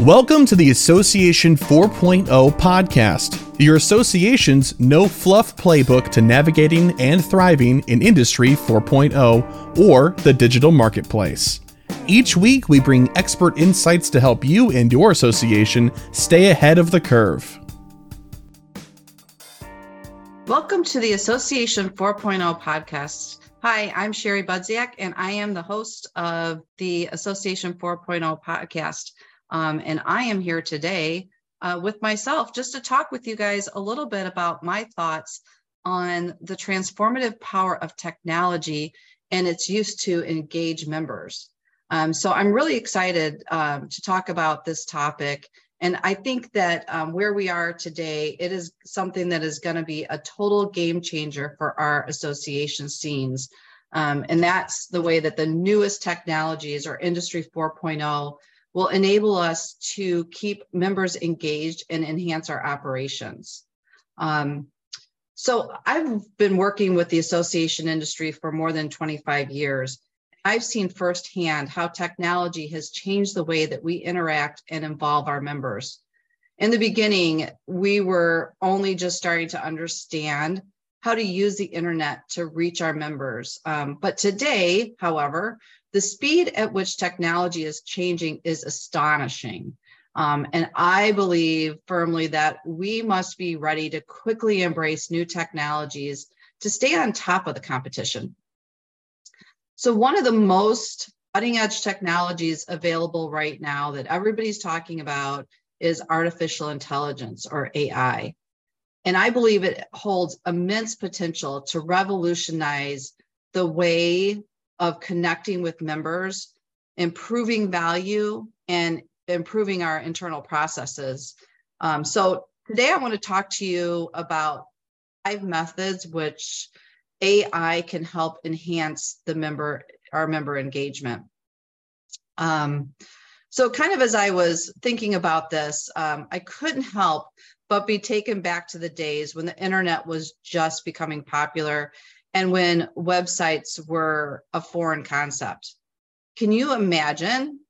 Welcome to the Association 4.0 podcast, your association's no fluff playbook to navigating and thriving in Industry 4.0 or the digital marketplace. Each week, we bring expert insights to help you and your association stay ahead of the curve. Welcome to the Association 4.0 podcast. Hi, I'm Sherry Budziak, and I am the host of the Association 4.0 podcast. Um, and I am here today uh, with myself just to talk with you guys a little bit about my thoughts on the transformative power of technology and its use to engage members. Um, so I'm really excited um, to talk about this topic. And I think that um, where we are today, it is something that is going to be a total game changer for our association scenes. Um, and that's the way that the newest technologies or Industry 4.0 will enable us to keep members engaged and enhance our operations. Um, so I've been working with the association industry for more than 25 years. I've seen firsthand how technology has changed the way that we interact and involve our members. In the beginning, we were only just starting to understand how to use the internet to reach our members. Um, but today, however, the speed at which technology is changing is astonishing. Um, and I believe firmly that we must be ready to quickly embrace new technologies to stay on top of the competition. So, one of the most cutting edge technologies available right now that everybody's talking about is artificial intelligence or AI. And I believe it holds immense potential to revolutionize the way of connecting with members, improving value, and improving our internal processes. Um, so today I want to talk to you about five methods which AI can help enhance the member, our member engagement. Um, so kind of as I was thinking about this, um, I couldn't help but be taken back to the days when the internet was just becoming popular and when websites were a foreign concept. Can you imagine?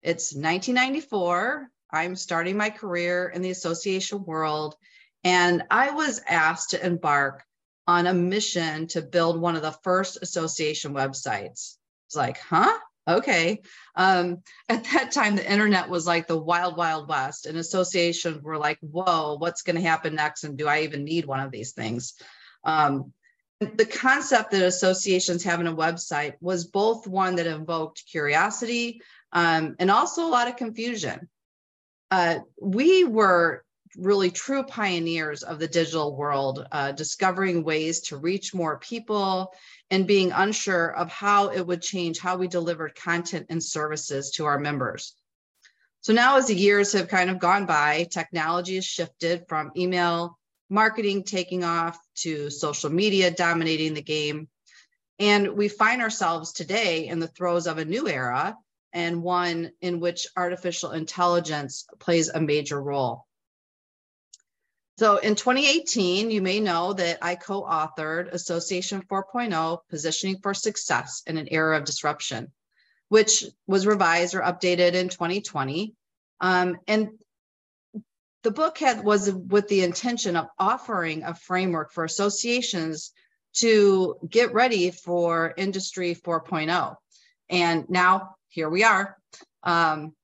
It's 1994. I'm starting my career in the association world, and I was asked to embark on a mission to build one of the first association websites. It's like, huh? Okay. Um, at that time, the internet was like the wild, wild west, and associations were like, whoa, what's going to happen next? And do I even need one of these things? Um, the concept that associations have in a website was both one that invoked curiosity um, and also a lot of confusion. Uh, we were really true pioneers of the digital world, uh, discovering ways to reach more people and being unsure of how it would change how we delivered content and services to our members. So now, as the years have kind of gone by, technology has shifted from email marketing taking off to social media dominating the game. And we find ourselves today in the throes of a new era and one in which artificial intelligence plays a major role. So in 2018, you may know that I co authored Association 4.0 Positioning for Success in an Era of Disruption, which was revised or updated in 2020. Um, and the book had was with the intention of offering a framework for associations to get ready for industry 4.0 and now here we are. Um,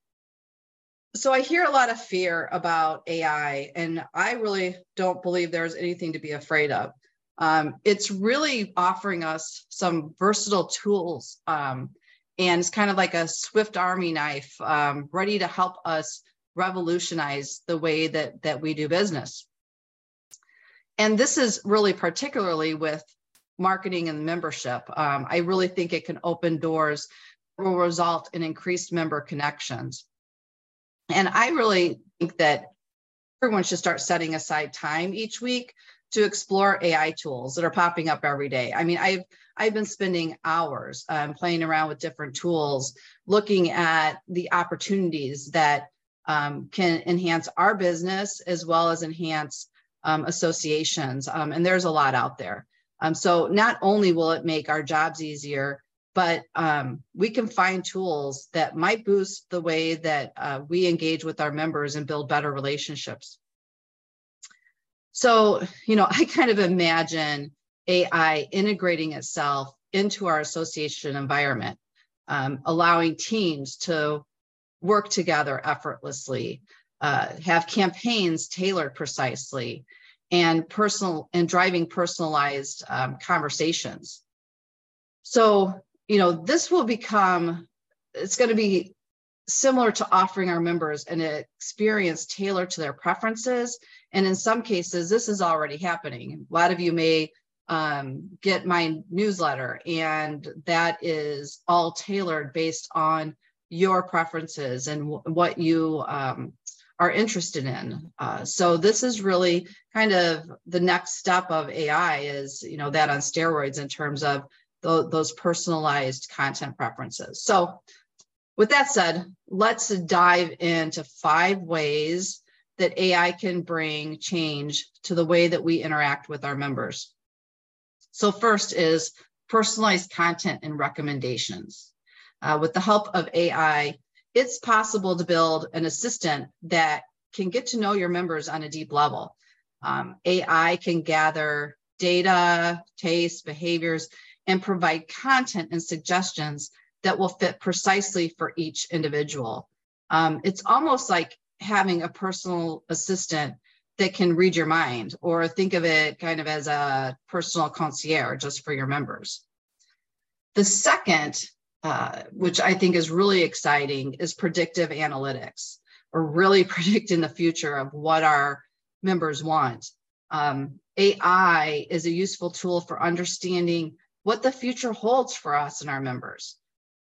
so i hear a lot of fear about ai and i really don't believe there's anything to be afraid of. Um, it's really offering us some versatile tools um, and it's kind of like a Swiss army knife um, ready to help us revolutionize the way that that we do business. And this is really particularly with marketing and membership. Um, i really think it can open doors will result in increased member connections. And i really think that everyone should start setting aside time each week to explore ai tools that are popping up every day. I mean i've i've been spending hours um, playing around with different tools looking at the opportunities that um, can enhance our business as well as enhance um, associations. Um, and there's a lot out there. Um, so not only will it make our jobs easier, but um, we can find tools that might boost the way that uh, we engage with our members and build better relationships. So, you know, I kind of imagine AI integrating itself into our association environment, um, allowing teams to work together effortlessly, uh, have campaigns tailored precisely, and personal and driving personalized um, conversations. So, you know, this will become, it's going to be similar to offering our members an experience tailored to their preferences. And in some cases, this is already happening. A lot of you may um, get my newsletter, and that is all tailored based on your preferences and w- what you um, are interested in. Uh, so this is really kind of the next step of AI is you know that on steroids in terms of th- those personalized content preferences. So with that said, let's dive into five ways that AI can bring change to the way that we interact with our members. So first is personalized content and recommendations. Uh, with the help of AI, it's possible to build an assistant that can get to know your members on a deep level. Um, AI can gather data, tastes, behaviors, and provide content and suggestions that will fit precisely for each individual. Um, it's almost like having a personal assistant that can read your mind, or think of it kind of as a personal concierge just for your members. The second uh, which I think is really exciting, is predictive analytics, or really predicting the future of what our members want. Um, AI is a useful tool for understanding what the future holds for us and our members.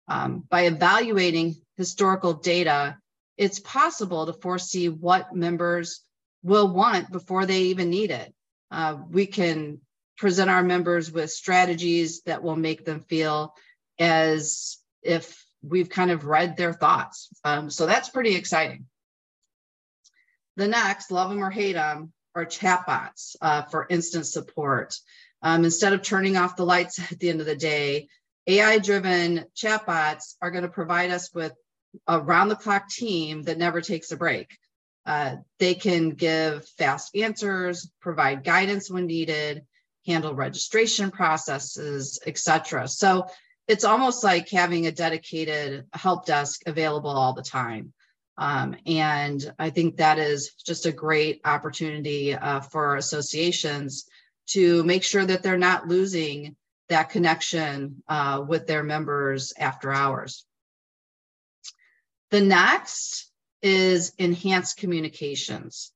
Um, by evaluating historical data, it's possible to foresee what members will want before they even need it. Uh, we can present our members with strategies that will make them feel as if we've kind of read their thoughts. Um, so that's pretty exciting. The next, love them or hate them, are chatbots uh, for instant support. Um, instead of turning off the lights at the end of the day, AI driven chatbots are going to provide us with a round the clock team that never takes a break. Uh, they can give fast answers, provide guidance when needed, handle registration processes, etc. So it's almost like having a dedicated help desk available all the time. Um, and I think that is just a great opportunity uh, for associations to make sure that they're not losing that connection uh, with their members after hours. The next is enhanced communications.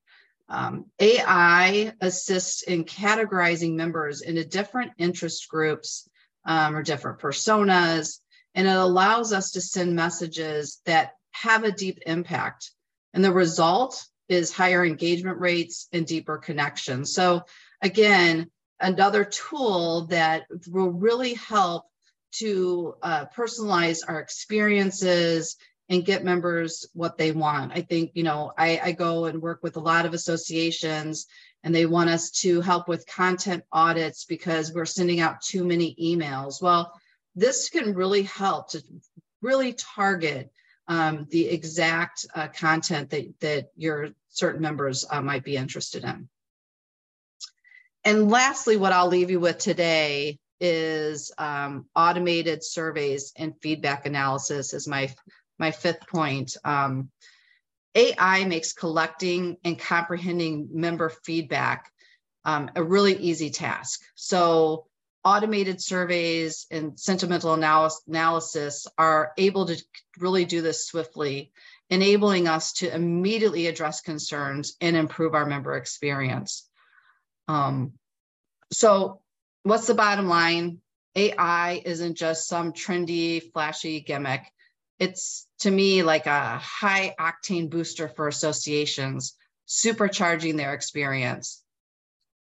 Um, AI assists in categorizing members into different interest groups um, or different personas. And it allows us to send messages that have a deep impact. And the result is higher engagement rates and deeper connections. So, again, another tool that will really help to uh, personalize our experiences and get members what they want. I think, you know, I, I go and work with a lot of associations and they want us to help with content audits because we're sending out too many emails. Well, this can really help to really target um, the exact uh, content that, that your certain members uh, might be interested in. And lastly, what I'll leave you with today is um, automated surveys and feedback analysis is my, my fifth point. Um, AI makes collecting and comprehending member feedback um, a really easy task. So automated surveys and sentimental analysis, are able to really do this swiftly, enabling us to immediately address concerns and improve our member experience. Um, so what's the bottom line? AI isn't just some trendy, flashy gimmick it's to me like a high octane booster for associations, supercharging their experience.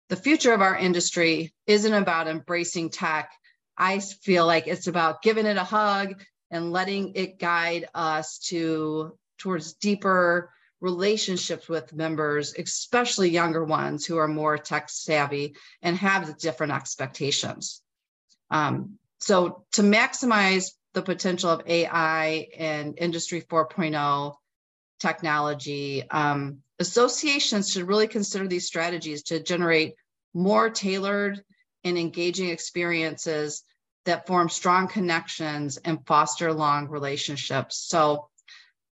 The future of our industry isn't about embracing tech. I feel like it's about giving it a hug and letting it guide us to towards deeper relationships with members, especially younger ones who are more tech savvy and have different expectations. Um, so to maximize the potential of AI and Industry 4.0 technology, um, associations should really consider these strategies to generate more tailored and engaging experiences that form strong connections and foster long relationships. So,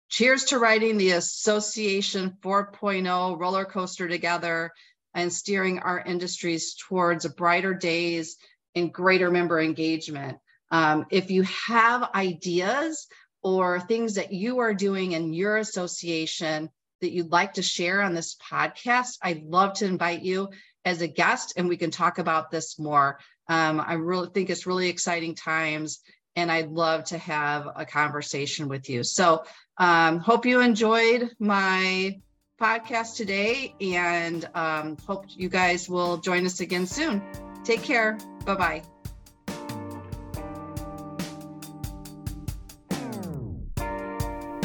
cheers to writing the Association 4.0 roller coaster together and steering our industries towards brighter days and greater member engagement. Um, if you have ideas or things that you are doing in your association that you'd like to share on this podcast, I'd love to invite you as a guest and we can talk about this more. Um, I really think it's really exciting times and I'd love to have a conversation with you. So, um, hope you enjoyed my podcast today and um, hope you guys will join us again soon. Take care. Bye bye.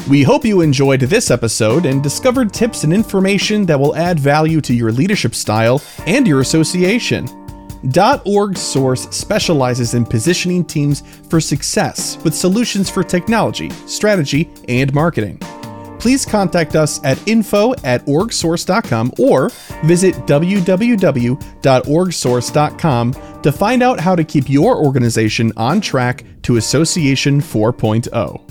We hope you enjoyed this episode and discovered tips and information that will add value to your leadership style and your association. OrgSource specializes in positioning teams for success with solutions for technology, strategy, and marketing. Please contact us at info at orgsource.com or visit www.orgsource.com to find out how to keep your organization on track to Association 4.0.